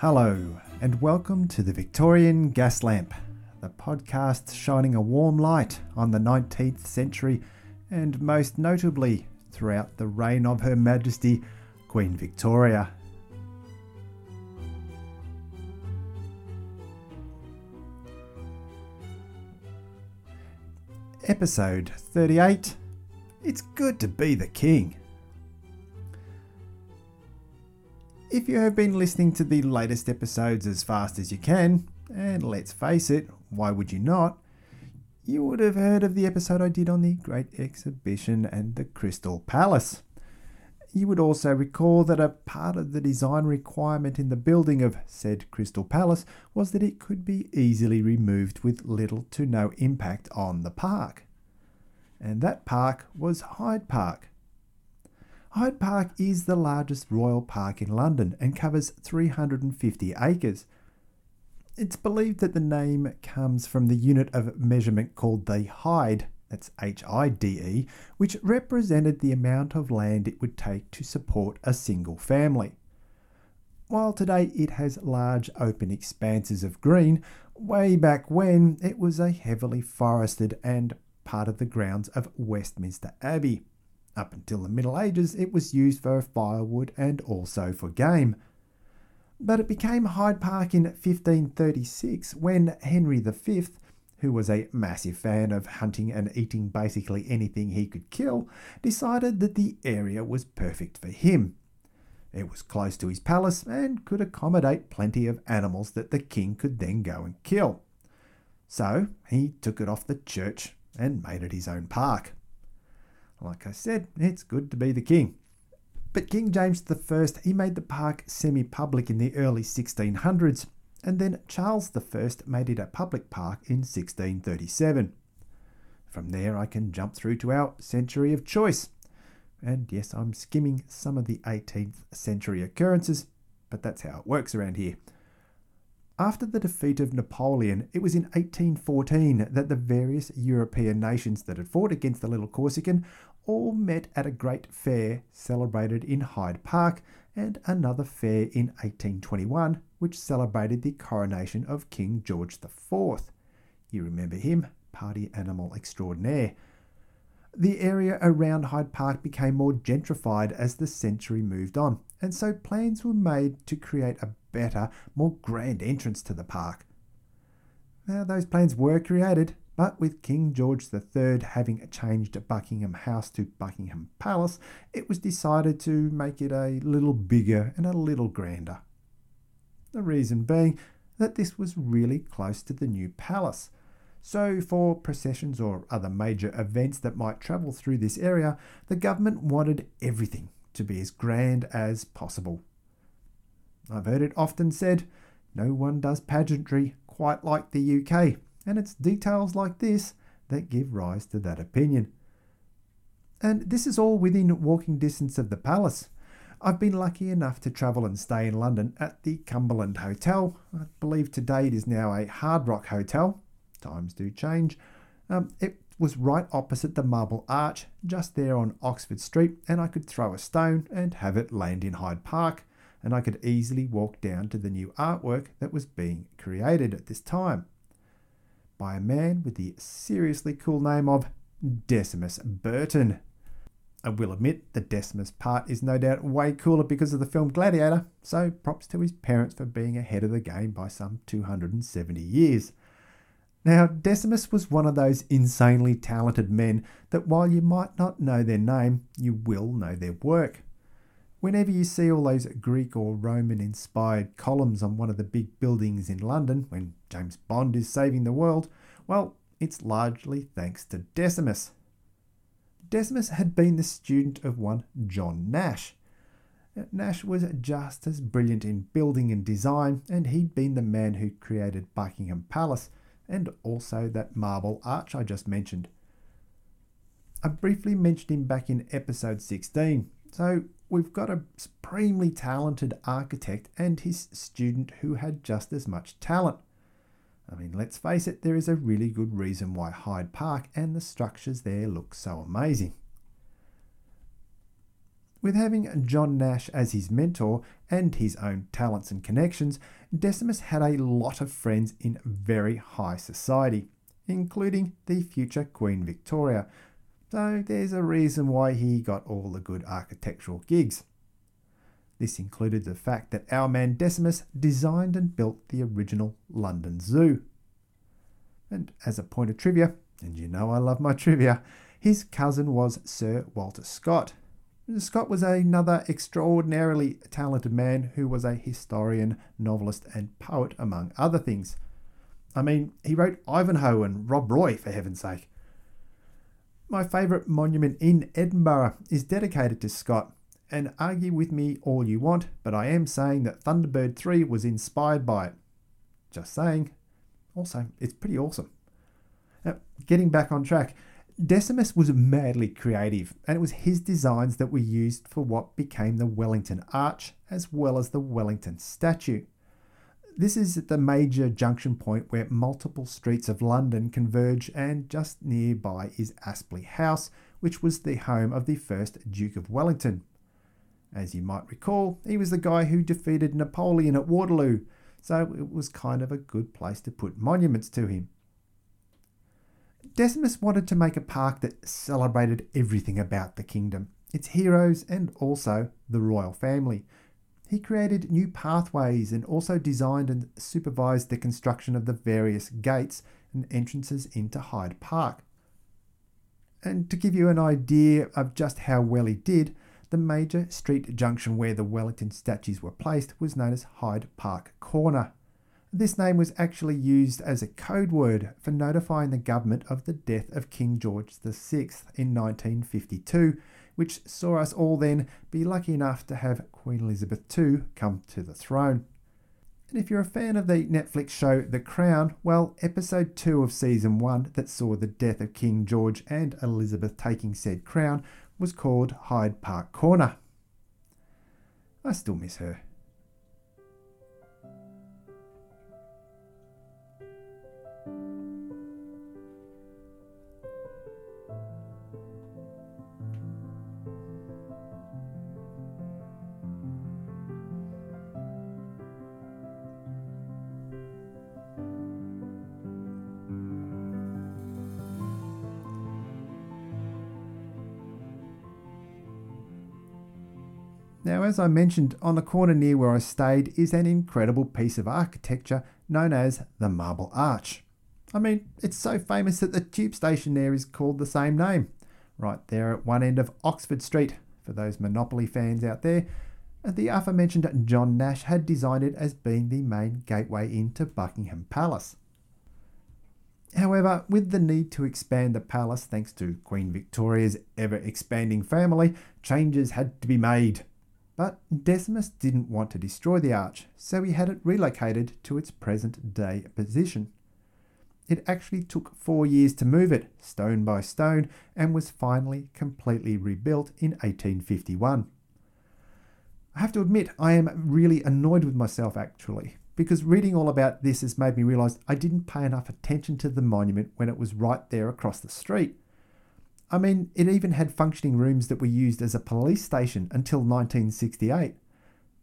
Hello, and welcome to the Victorian Gas Lamp, the podcast shining a warm light on the 19th century and most notably throughout the reign of Her Majesty Queen Victoria. Episode 38 It's Good to Be the King. If you have been listening to the latest episodes as fast as you can, and let's face it, why would you not? You would have heard of the episode I did on the Great Exhibition and the Crystal Palace. You would also recall that a part of the design requirement in the building of said Crystal Palace was that it could be easily removed with little to no impact on the park. And that park was Hyde Park. Hyde Park is the largest royal park in London and covers 350 acres. It's believed that the name comes from the unit of measurement called the Hyde, that's H I D E, which represented the amount of land it would take to support a single family. While today it has large open expanses of green, way back when it was a heavily forested and part of the grounds of Westminster Abbey. Up until the Middle Ages, it was used for firewood and also for game. But it became Hyde Park in 1536 when Henry V, who was a massive fan of hunting and eating basically anything he could kill, decided that the area was perfect for him. It was close to his palace and could accommodate plenty of animals that the king could then go and kill. So he took it off the church and made it his own park. Like I said, it's good to be the king. But King James I, he made the park semi-public in the early 1600s, and then Charles I made it a public park in 1637. From there, I can jump through to our century of choice. And yes, I'm skimming some of the 18th century occurrences, but that's how it works around here. After the defeat of Napoleon, it was in 1814 that the various European nations that had fought against the little Corsican all met at a great fair celebrated in Hyde Park and another fair in 1821 which celebrated the coronation of King George IV. You remember him, party animal extraordinaire. The area around Hyde Park became more gentrified as the century moved on, and so plans were made to create a better, more grand entrance to the park. Now, those plans were created, but with King George III having changed Buckingham House to Buckingham Palace, it was decided to make it a little bigger and a little grander. The reason being that this was really close to the new palace. So, for processions or other major events that might travel through this area, the government wanted everything to be as grand as possible. I've heard it often said, no one does pageantry quite like the UK, and it's details like this that give rise to that opinion. And this is all within walking distance of the palace. I've been lucky enough to travel and stay in London at the Cumberland Hotel. I believe today it is now a Hard Rock Hotel. Times do change. Um, it was right opposite the Marble Arch, just there on Oxford Street, and I could throw a stone and have it land in Hyde Park and I could easily walk down to the new artwork that was being created at this time by a man with the seriously cool name of Decimus Burton. I will admit the Decimus part is no doubt way cooler because of the film Gladiator, so props to his parents for being ahead of the game by some 270 years. Now, Decimus was one of those insanely talented men that while you might not know their name, you will know their work. Whenever you see all those Greek or Roman inspired columns on one of the big buildings in London when James Bond is saving the world, well, it's largely thanks to Decimus. Decimus had been the student of one John Nash. Uh, Nash was just as brilliant in building and design, and he'd been the man who created Buckingham Palace and also that marble arch I just mentioned. I briefly mentioned him back in episode 16, so we've got a supremely talented architect and his student who had just as much talent. I mean, let's face it, there is a really good reason why Hyde Park and the structures there look so amazing. With having John Nash as his mentor and his own talents and connections, Decimus had a lot of friends in very high society, including the future Queen Victoria. So there's a reason why he got all the good architectural gigs. This included the fact that our man Decimus designed and built the original London Zoo. And as a point of trivia, and you know I love my trivia, his cousin was Sir Walter Scott. Scott was another extraordinarily talented man who was a historian, novelist, and poet, among other things. I mean, he wrote Ivanhoe and Rob Roy, for heaven's sake. My favourite monument in Edinburgh is dedicated to Scott, and argue with me all you want, but I am saying that Thunderbird 3 was inspired by it. Just saying. Also, it's pretty awesome. Now, getting back on track, Decimus was madly creative, and it was his designs that were used for what became the Wellington Arch as well as the Wellington statue. This is the major junction point where multiple streets of London converge, and just nearby is Apsley House, which was the home of the first Duke of Wellington. As you might recall, he was the guy who defeated Napoleon at Waterloo, so it was kind of a good place to put monuments to him. Decimus wanted to make a park that celebrated everything about the kingdom, its heroes, and also the royal family. He created new pathways and also designed and supervised the construction of the various gates and entrances into Hyde Park. And to give you an idea of just how well he did, the major street junction where the Wellington statues were placed was known as Hyde Park Corner. This name was actually used as a code word for notifying the government of the death of King George VI in 1952, which saw us all then be lucky enough to have Queen Elizabeth II come to the throne. And if you're a fan of the Netflix show The Crown, well, episode 2 of season 1 that saw the death of King George and Elizabeth taking said crown was called Hyde Park Corner. I still miss her. Now, as I mentioned, on the corner near where I stayed is an incredible piece of architecture known as the Marble Arch. I mean, it's so famous that the tube station there is called the same name, right there at one end of Oxford Street, for those Monopoly fans out there. The aforementioned John Nash had designed it as being the main gateway into Buckingham Palace. However, with the need to expand the palace thanks to Queen Victoria's ever expanding family, changes had to be made. But Decimus didn't want to destroy the arch, so he had it relocated to its present day position. It actually took four years to move it, stone by stone, and was finally completely rebuilt in 1851. I have to admit, I am really annoyed with myself actually, because reading all about this has made me realise I didn't pay enough attention to the monument when it was right there across the street. I mean, it even had functioning rooms that were used as a police station until 1968.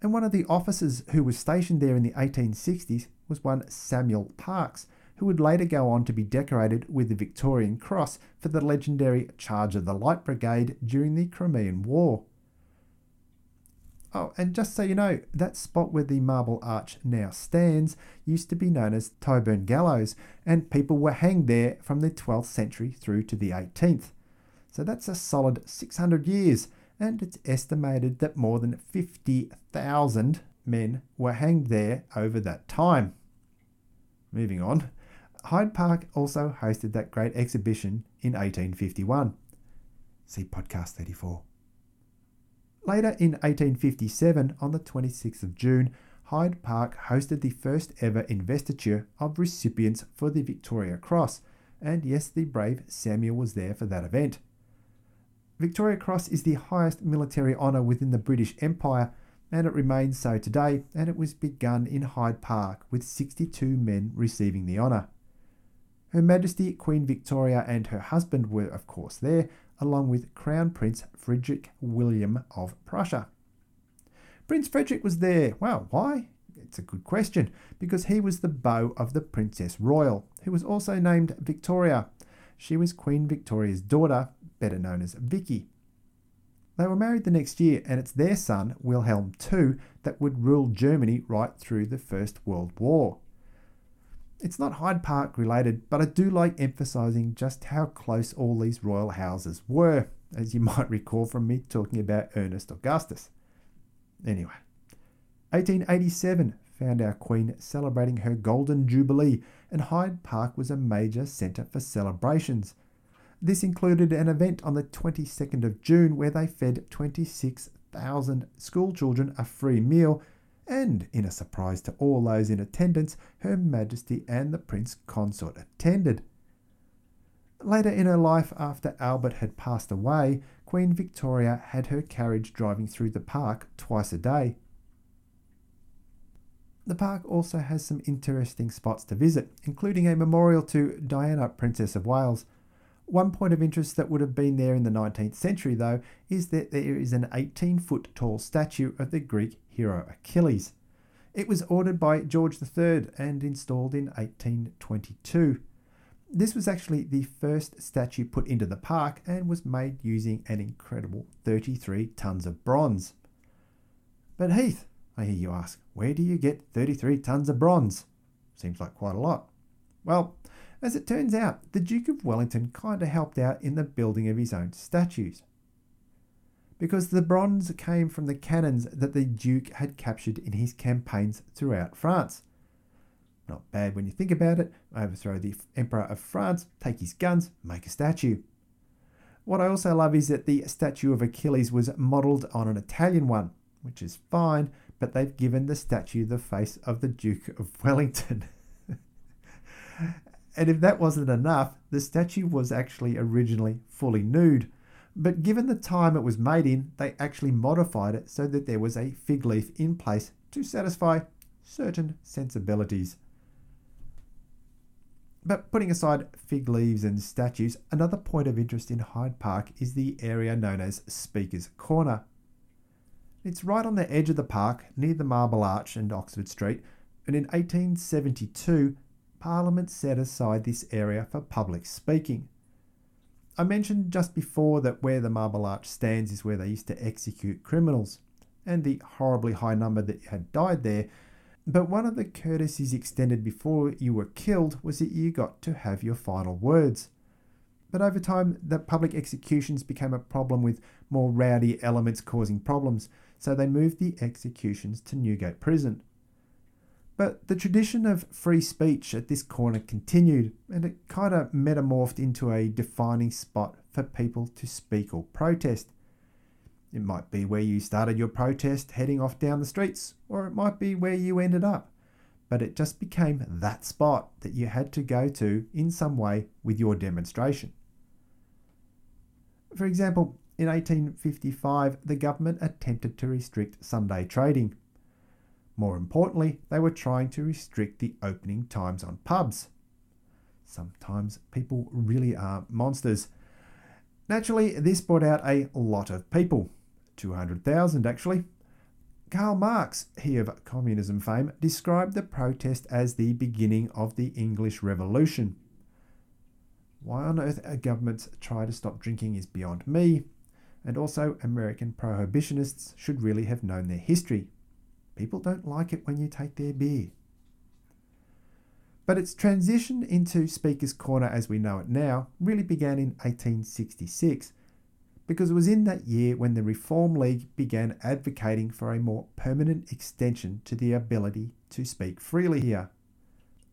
And one of the officers who was stationed there in the 1860s was one Samuel Parkes, who would later go on to be decorated with the Victorian Cross for the legendary Charge of the Light Brigade during the Crimean War. Oh, and just so you know, that spot where the marble arch now stands used to be known as Tyburn Gallows, and people were hanged there from the 12th century through to the 18th. So that's a solid 600 years, and it's estimated that more than 50,000 men were hanged there over that time. Moving on, Hyde Park also hosted that great exhibition in 1851. See podcast 34. Later in 1857, on the 26th of June, Hyde Park hosted the first ever investiture of recipients for the Victoria Cross, and yes, the brave Samuel was there for that event. Victoria Cross is the highest military honour within the British Empire, and it remains so today, and it was begun in Hyde Park with 62 men receiving the honour. Her Majesty Queen Victoria and her husband were, of course, there, along with Crown Prince Friedrich William of Prussia. Prince Frederick was there. Well, why? It's a good question, because he was the beau of the Princess Royal, who was also named Victoria. She was Queen Victoria's daughter, better known as Vicky. They were married the next year, and it's their son, Wilhelm II, that would rule Germany right through the First World War. It's not Hyde Park related, but I do like emphasising just how close all these royal houses were, as you might recall from me talking about Ernest Augustus. Anyway, 1887 found our Queen celebrating her Golden Jubilee, and Hyde Park was a major centre for celebrations. This included an event on the 22nd of June where they fed 26,000 schoolchildren a free meal, and in a surprise to all those in attendance, Her Majesty and the Prince Consort attended. Later in her life, after Albert had passed away, Queen Victoria had her carriage driving through the park twice a day. The park also has some interesting spots to visit, including a memorial to Diana, Princess of Wales. One point of interest that would have been there in the 19th century, though, is that there is an 18 foot tall statue of the Greek hero Achilles. It was ordered by George III and installed in 1822. This was actually the first statue put into the park and was made using an incredible 33 tons of bronze. But Heath, I hear you ask, where do you get 33 tons of bronze? Seems like quite a lot. Well, as it turns out, the Duke of Wellington kind of helped out in the building of his own statues. Because the bronze came from the cannons that the Duke had captured in his campaigns throughout France. Not bad when you think about it. Overthrow the Emperor of France, take his guns, make a statue. What I also love is that the statue of Achilles was modelled on an Italian one, which is fine, but they've given the statue the face of the Duke of Wellington. and if that wasn't enough, the statue was actually originally fully nude. But given the time it was made in, they actually modified it so that there was a fig leaf in place to satisfy certain sensibilities. But putting aside fig leaves and statues, another point of interest in Hyde Park is the area known as Speaker's Corner. It's right on the edge of the park, near the Marble Arch and Oxford Street, and in 1872, Parliament set aside this area for public speaking. I mentioned just before that where the Marble Arch stands is where they used to execute criminals, and the horribly high number that had died there but one of the courtesies extended before you were killed was that you got to have your final words. But over time, the public executions became a problem with more rowdy elements causing problems, so they moved the executions to Newgate Prison. But the tradition of free speech at this corner continued, and it kind of metamorphed into a defining spot for people to speak or protest. It might be where you started your protest heading off down the streets, or it might be where you ended up. But it just became that spot that you had to go to in some way with your demonstration. For example, in 1855, the government attempted to restrict Sunday trading. More importantly, they were trying to restrict the opening times on pubs. Sometimes people really are monsters. Naturally, this brought out a lot of people. 200,000 actually. Karl Marx, he of communism fame, described the protest as the beginning of the English Revolution. Why on earth a government try to stop drinking is beyond me, and also American prohibitionists should really have known their history. People don't like it when you take their beer. But its transition into Speaker's Corner as we know it now really began in 1866 because it was in that year when the Reform League began advocating for a more permanent extension to the ability to speak freely here.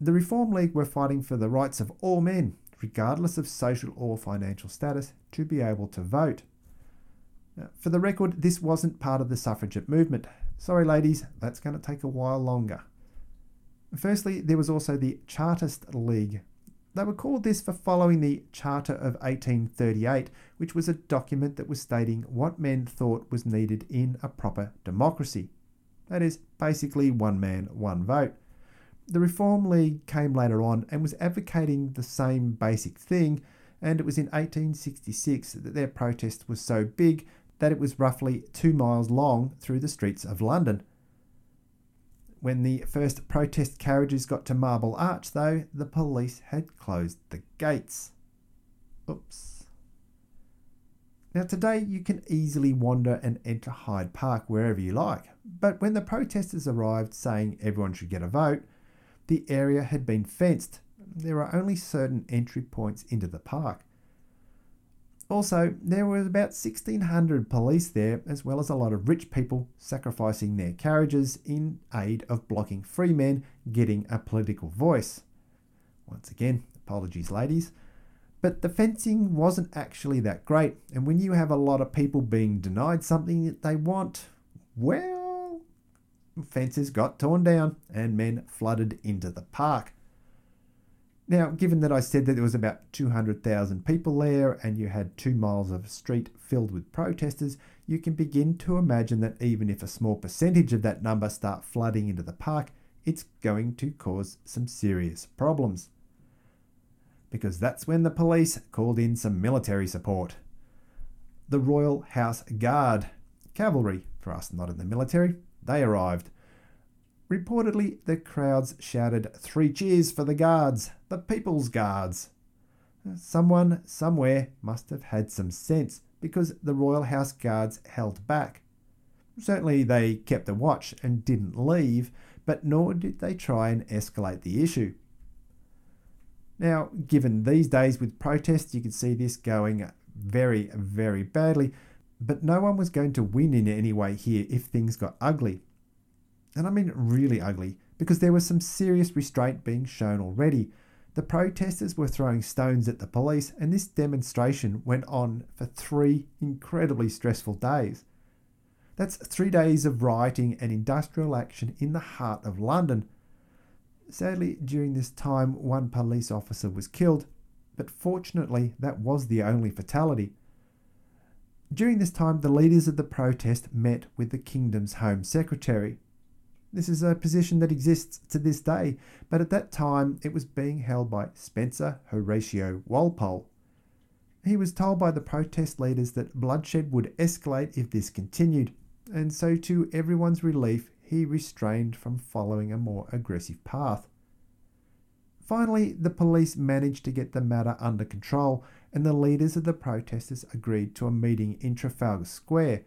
The Reform League were fighting for the rights of all men, regardless of social or financial status, to be able to vote. Uh, for the record, this wasn't part of the suffragette movement. Sorry, ladies, that's going to take a while longer. Firstly, there was also the Chartist League, they were called this for following the Charter of 1838, which was a document that was stating what men thought was needed in a proper democracy. That is, basically one man, one vote. The Reform League came later on and was advocating the same basic thing, and it was in 1866 that their protest was so big that it was roughly two miles long through the streets of London. When the first protest carriages got to Marble Arch, though, the police had closed the gates. Oops. Now, today you can easily wander and enter Hyde Park wherever you like, but when the protesters arrived saying everyone should get a vote, the area had been fenced. There are only certain entry points into the park. Also, there were about 1600 police there, as well as a lot of rich people sacrificing their carriages in aid of blocking free men getting a political voice. Once again, apologies, ladies. But the fencing wasn't actually that great, and when you have a lot of people being denied something that they want, well, fences got torn down and men flooded into the park. Now, given that I said that there was about 200,000 people there and you had two miles of street filled with protesters, you can begin to imagine that even if a small percentage of that number start flooding into the park, it's going to cause some serious problems because that's when the police called in some military support. The Royal Horse Guard, cavalry for us not in the military, they arrived. Reportedly, the crowds shouted three cheers for the guards, the People's Guards. Someone somewhere must have had some sense because the Royal Horse Guards held back. Certainly, they kept a watch and didn't leave, but nor did they try and escalate the issue. Now, given these days with protests, you could see this going very, very badly, but no one was going to win in any way here if things got ugly. And I mean really ugly, because there was some serious restraint being shown already. The protesters were throwing stones at the police, and this demonstration went on for three incredibly stressful days. That's three days of rioting and industrial action in the heart of London, Sadly, during this time, one police officer was killed, but fortunately, that was the only fatality. During this time, the leaders of the protest met with the kingdom's Home Secretary. This is a position that exists to this day, but at that time it was being held by Spencer Horatio Walpole. He was told by the protest leaders that bloodshed would escalate if this continued, and so, to everyone's relief, he restrained from following a more aggressive path. Finally, the police managed to get the matter under control, and the leaders of the protesters agreed to a meeting in Trafalgar Square.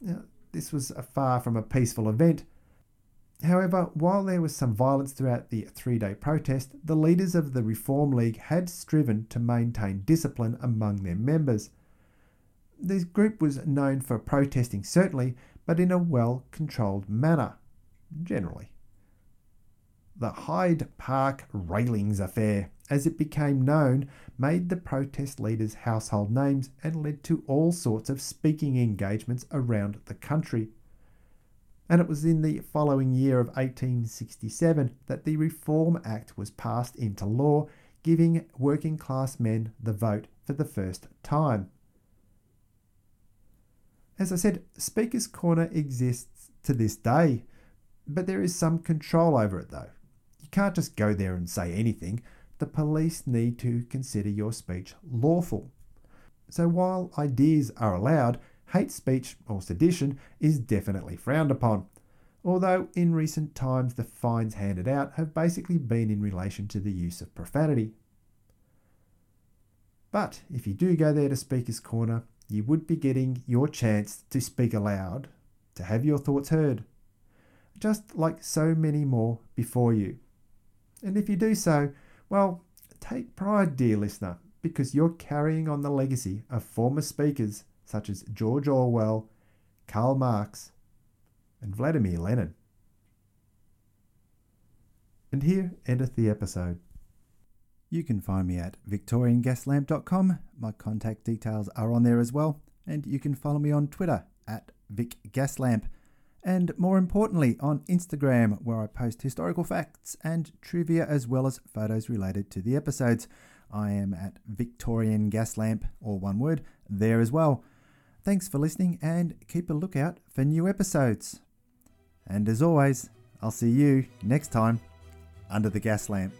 Now, this was far from a peaceful event. However, while there was some violence throughout the three day protest, the leaders of the Reform League had striven to maintain discipline among their members. This group was known for protesting, certainly, but in a well controlled manner, generally. The Hyde Park Railings Affair, as it became known, made the protest leaders household names and led to all sorts of speaking engagements around the country. And it was in the following year of 1867 that the Reform Act was passed into law, giving working class men the vote for the first time. As I said, Speaker's Corner exists to this day, but there is some control over it though. You can't just go there and say anything. The police need to consider your speech lawful. So while ideas are allowed, hate speech or sedition is definitely frowned upon. Although in recent times the fines handed out have basically been in relation to the use of profanity. But if you do go there to Speaker's Corner, you would be getting your chance to speak aloud, to have your thoughts heard, just like so many more before you. And if you do so, well, take pride, dear listener, because you're carrying on the legacy of former speakers such as George Orwell, Karl Marx, and Vladimir Lenin. And here endeth the episode. You can find me at victoriangaslamp.com. My contact details are on there as well. And you can follow me on Twitter at vicgaslamp. And more importantly, on Instagram, where I post historical facts and trivia as well as photos related to the episodes. I am at Victorian Gaslamp, or one word, there as well. Thanks for listening and keep a lookout for new episodes. And as always, I'll see you next time under the gas lamp.